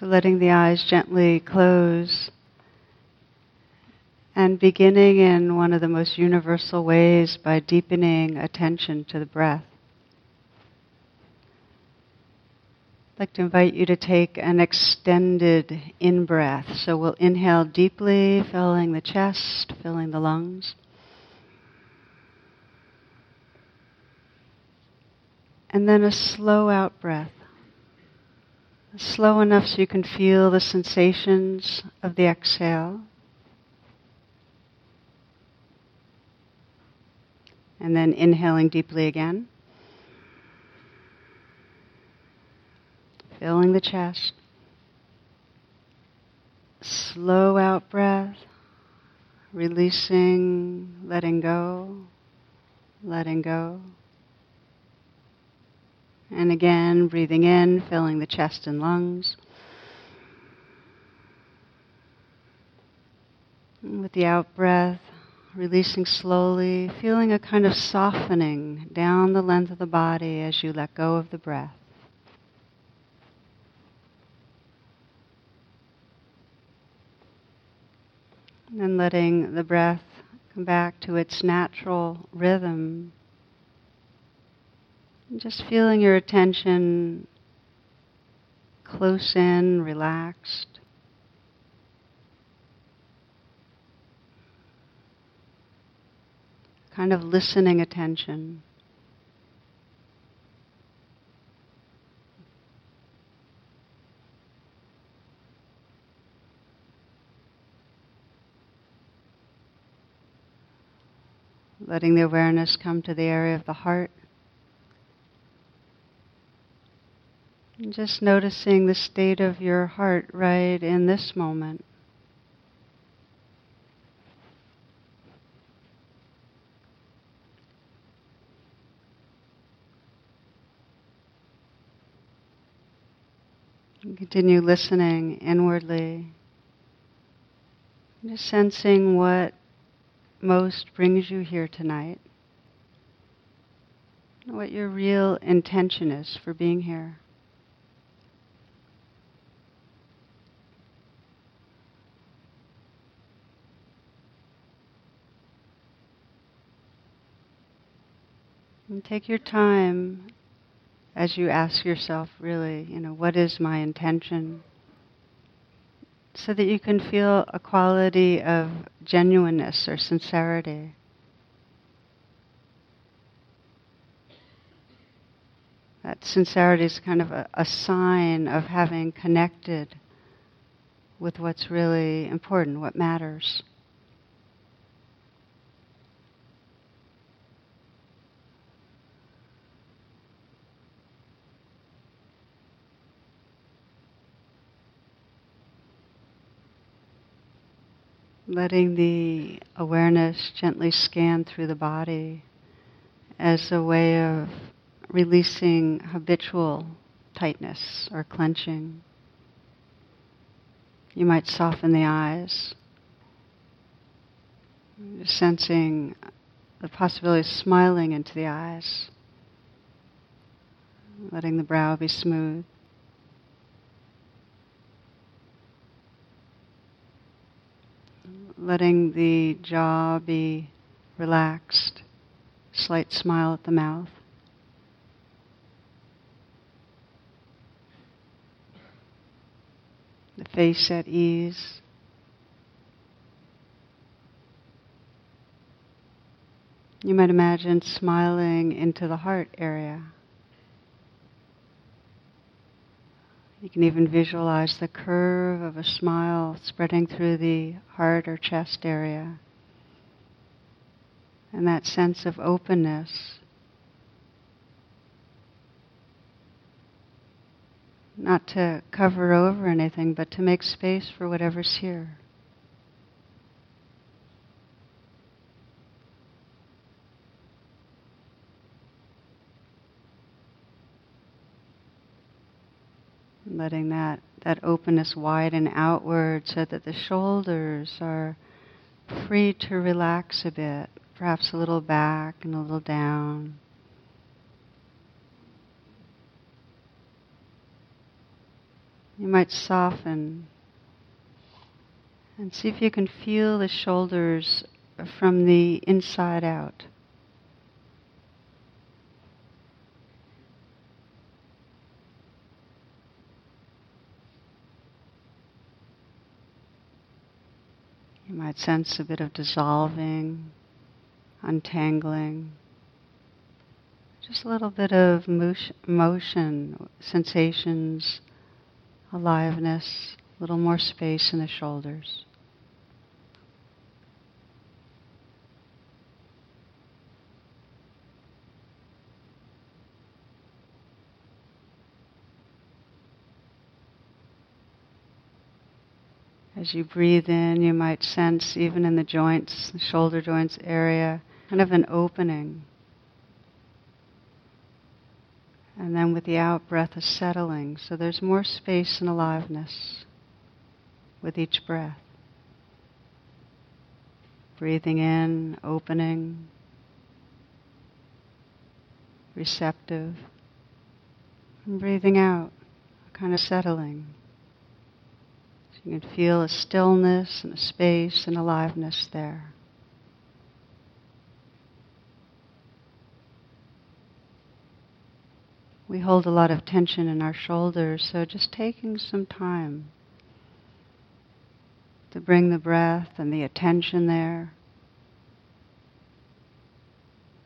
So letting the eyes gently close and beginning in one of the most universal ways by deepening attention to the breath. I'd like to invite you to take an extended in breath. So we'll inhale deeply, filling the chest, filling the lungs. And then a slow out breath. Slow enough so you can feel the sensations of the exhale. And then inhaling deeply again. filling the chest. Slow out breath, releasing, letting go, letting go. And again, breathing in, filling the chest and lungs. With the out breath, releasing slowly, feeling a kind of softening down the length of the body as you let go of the breath. And then letting the breath come back to its natural rhythm. Just feeling your attention close in, relaxed. Kind of listening attention. letting the awareness come to the area of the heart. And just noticing the state of your heart right in this moment. Continue listening inwardly, just sensing what most brings you here tonight, what your real intention is for being here. And take your time as you ask yourself, really, you know, what is my intention? so that you can feel a quality of genuineness or sincerity. That sincerity is kind of a, a sign of having connected with what's really important, what matters. Letting the awareness gently scan through the body as a way of releasing habitual tightness or clenching. You might soften the eyes, sensing the possibility of smiling into the eyes, letting the brow be smooth. Letting the jaw be relaxed, slight smile at the mouth. The face at ease. You might imagine smiling into the heart area. You can even visualize the curve of a smile spreading through the heart or chest area. And that sense of openness. Not to cover over anything, but to make space for whatever's here. Letting that, that openness widen outward so that the shoulders are free to relax a bit, perhaps a little back and a little down. You might soften and see if you can feel the shoulders from the inside out. You might sense a bit of dissolving, untangling, just a little bit of motion, sensations, aliveness, a little more space in the shoulders. As you breathe in, you might sense, even in the joints, the shoulder joints area, kind of an opening. And then with the out breath, a settling. So there's more space and aliveness with each breath. Breathing in, opening, receptive. And breathing out, kind of settling. You can feel a stillness and a space and aliveness there. We hold a lot of tension in our shoulders, so just taking some time to bring the breath and the attention there.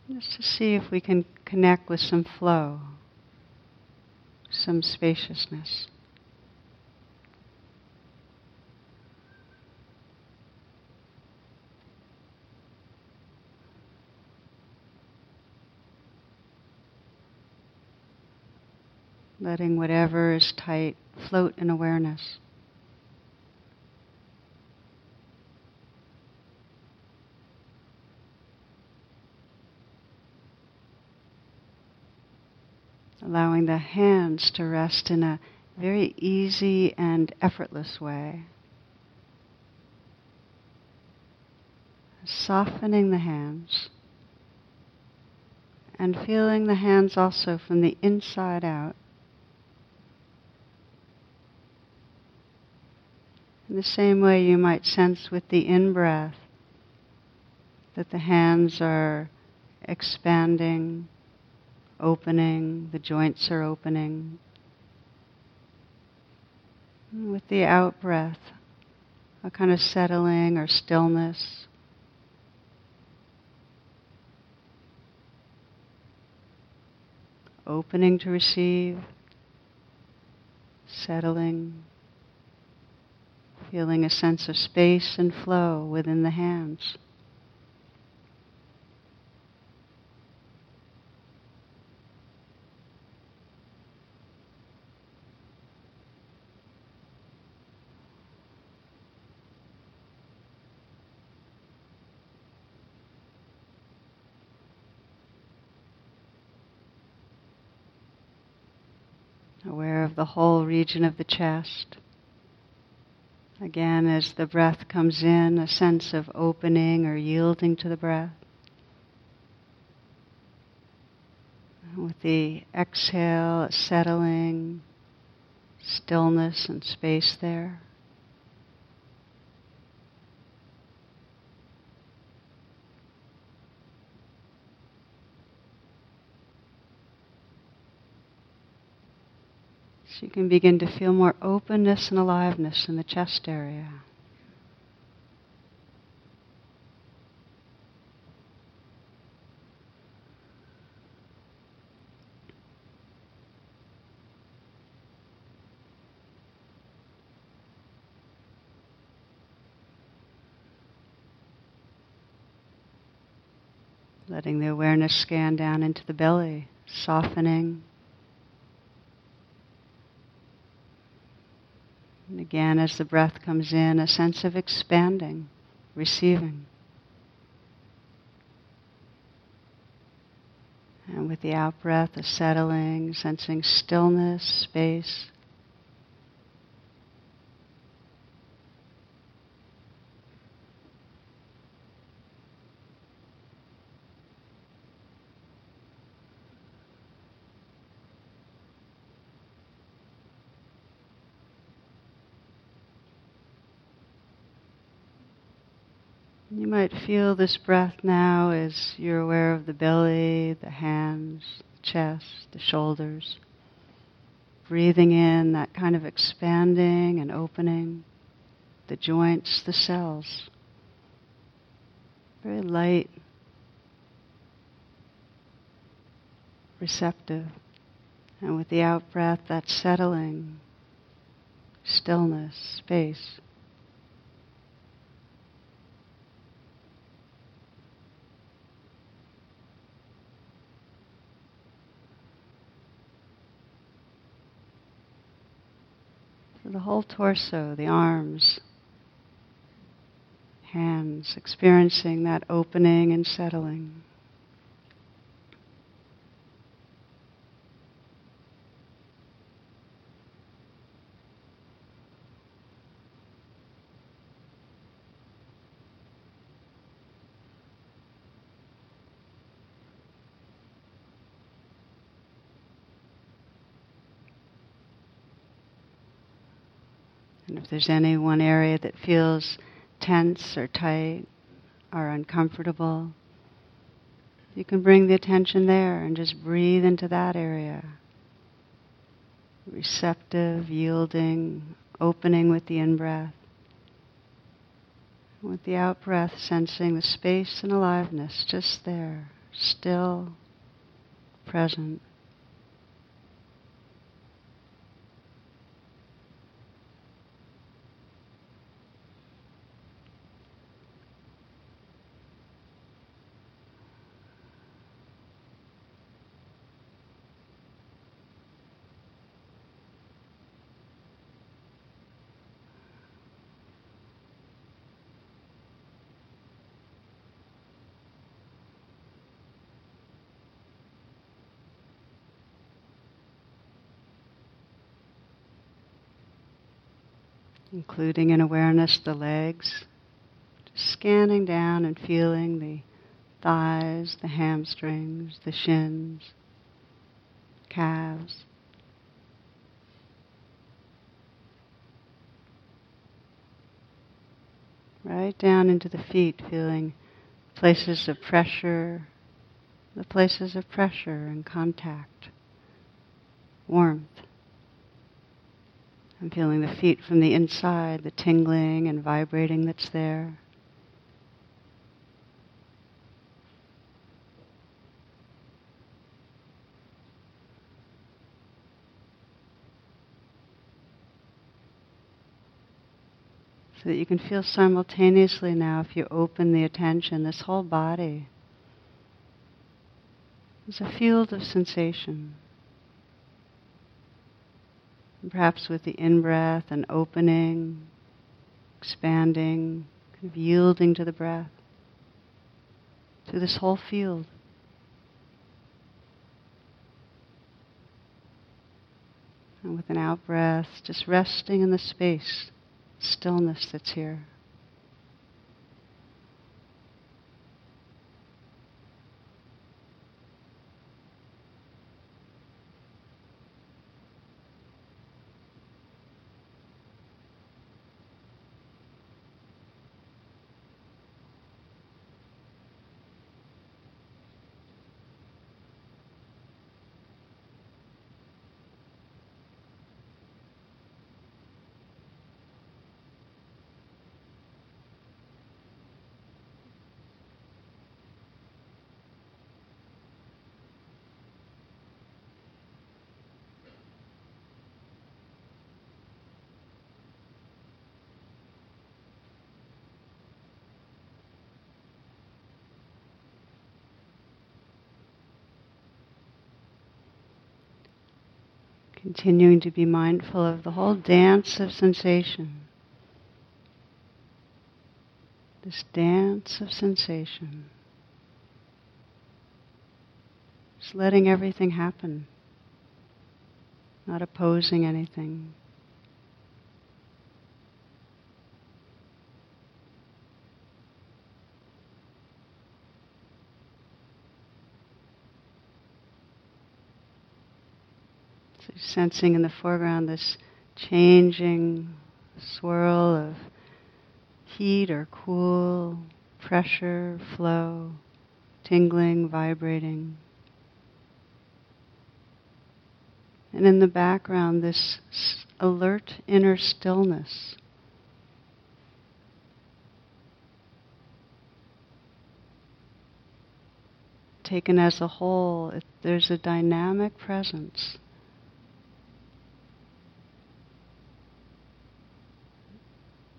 Just to see if we can connect with some flow, some spaciousness. Letting whatever is tight float in awareness. Allowing the hands to rest in a very easy and effortless way. Softening the hands and feeling the hands also from the inside out. In the same way, you might sense with the in breath that the hands are expanding, opening, the joints are opening. With the out breath, a kind of settling or stillness. Opening to receive, settling feeling a sense of space and flow within the hands. aware of the whole region of the chest. Again, as the breath comes in, a sense of opening or yielding to the breath. With the exhale, settling, stillness and space there. So you can begin to feel more openness and aliveness in the chest area. Letting the awareness scan down into the belly, softening. And again, as the breath comes in, a sense of expanding, receiving. And with the out breath, a settling, sensing stillness, space. You might feel this breath now as you're aware of the belly, the hands, the chest, the shoulders. Breathing in that kind of expanding and opening, the joints, the cells. Very light, receptive. And with the out breath, that settling, stillness, space. the whole torso, the arms, hands, experiencing that opening and settling. And if there's any one area that feels tense or tight or uncomfortable, you can bring the attention there and just breathe into that area. Receptive, yielding, opening with the in breath. With the out breath, sensing the space and aliveness just there, still, present. Including in awareness the legs, just scanning down and feeling the thighs, the hamstrings, the shins, calves. Right down into the feet, feeling places of pressure, the places of pressure and contact, warmth. I'm feeling the feet from the inside, the tingling and vibrating that's there. So that you can feel simultaneously now, if you open the attention, this whole body is a field of sensation perhaps with the in breath and opening, expanding, kind of yielding to the breath through this whole field. And with an out breath, just resting in the space, stillness that's here. Continuing to be mindful of the whole dance of sensation. This dance of sensation. Just letting everything happen, not opposing anything. Sensing in the foreground this changing swirl of heat or cool, pressure, flow, tingling, vibrating. And in the background, this alert inner stillness. Taken as a whole, it, there's a dynamic presence.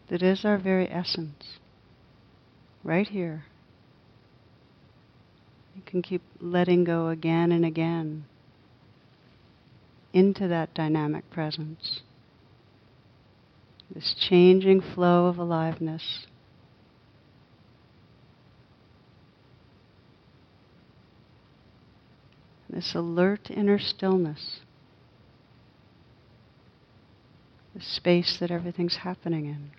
That is our very essence, right here. You can keep letting go again and again into that dynamic presence. This changing flow of aliveness. This alert inner stillness. The space that everything's happening in.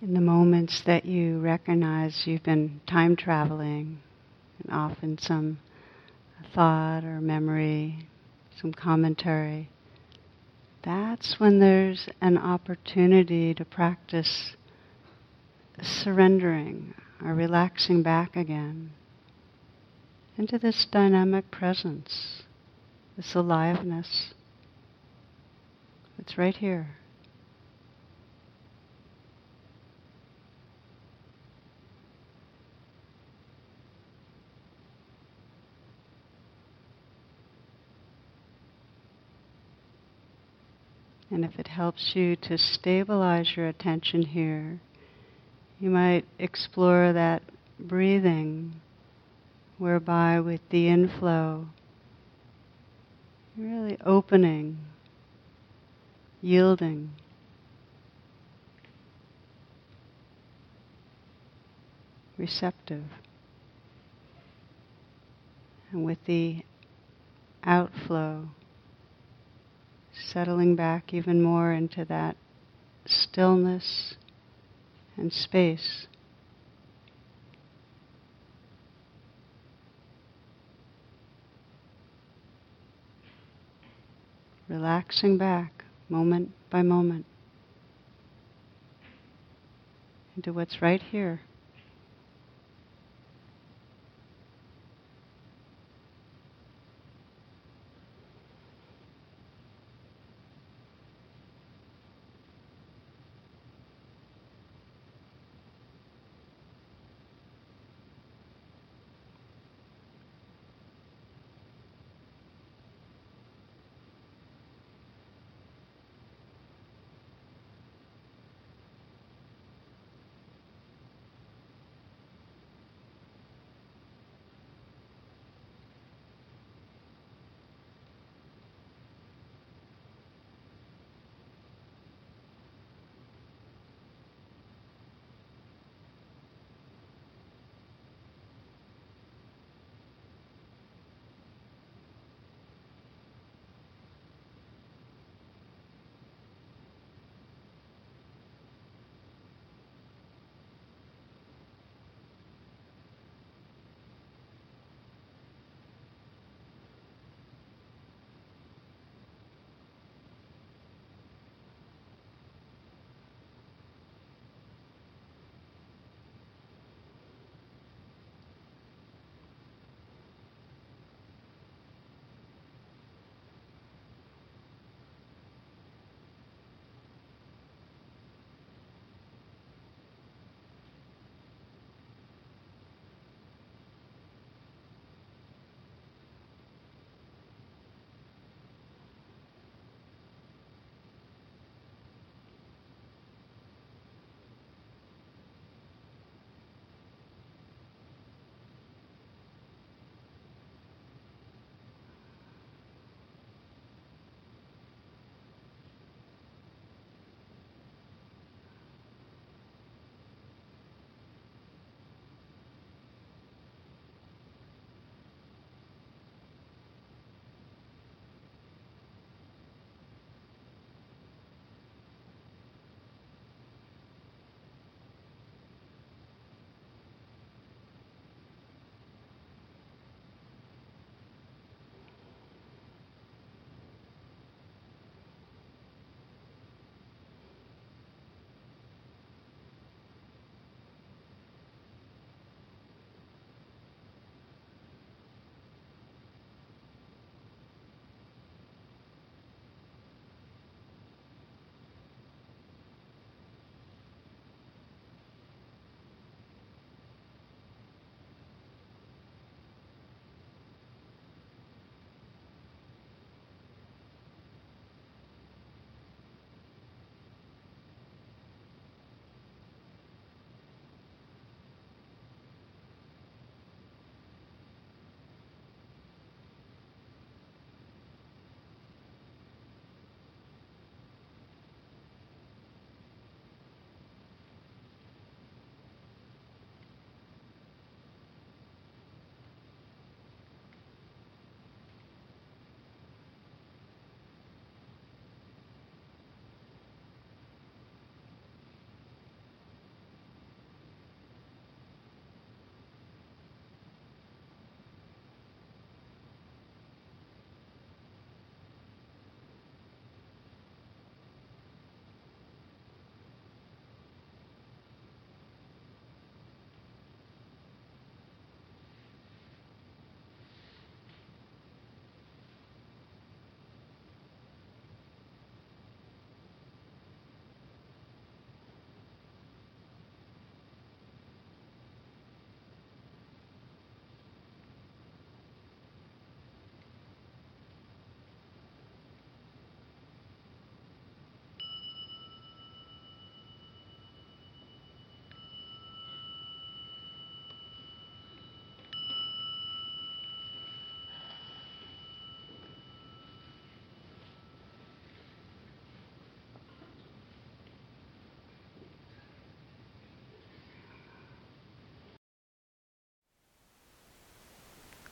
In the moments that you recognize you've been time traveling, and often some thought or memory, some commentary, that's when there's an opportunity to practice surrendering or relaxing back again into this dynamic presence, this aliveness. It's right here. And if it helps you to stabilize your attention here, you might explore that breathing whereby with the inflow, really opening, yielding. Receptive. And with the outflow, settling back even more into that stillness and space. Relaxing back moment by moment into what's right here.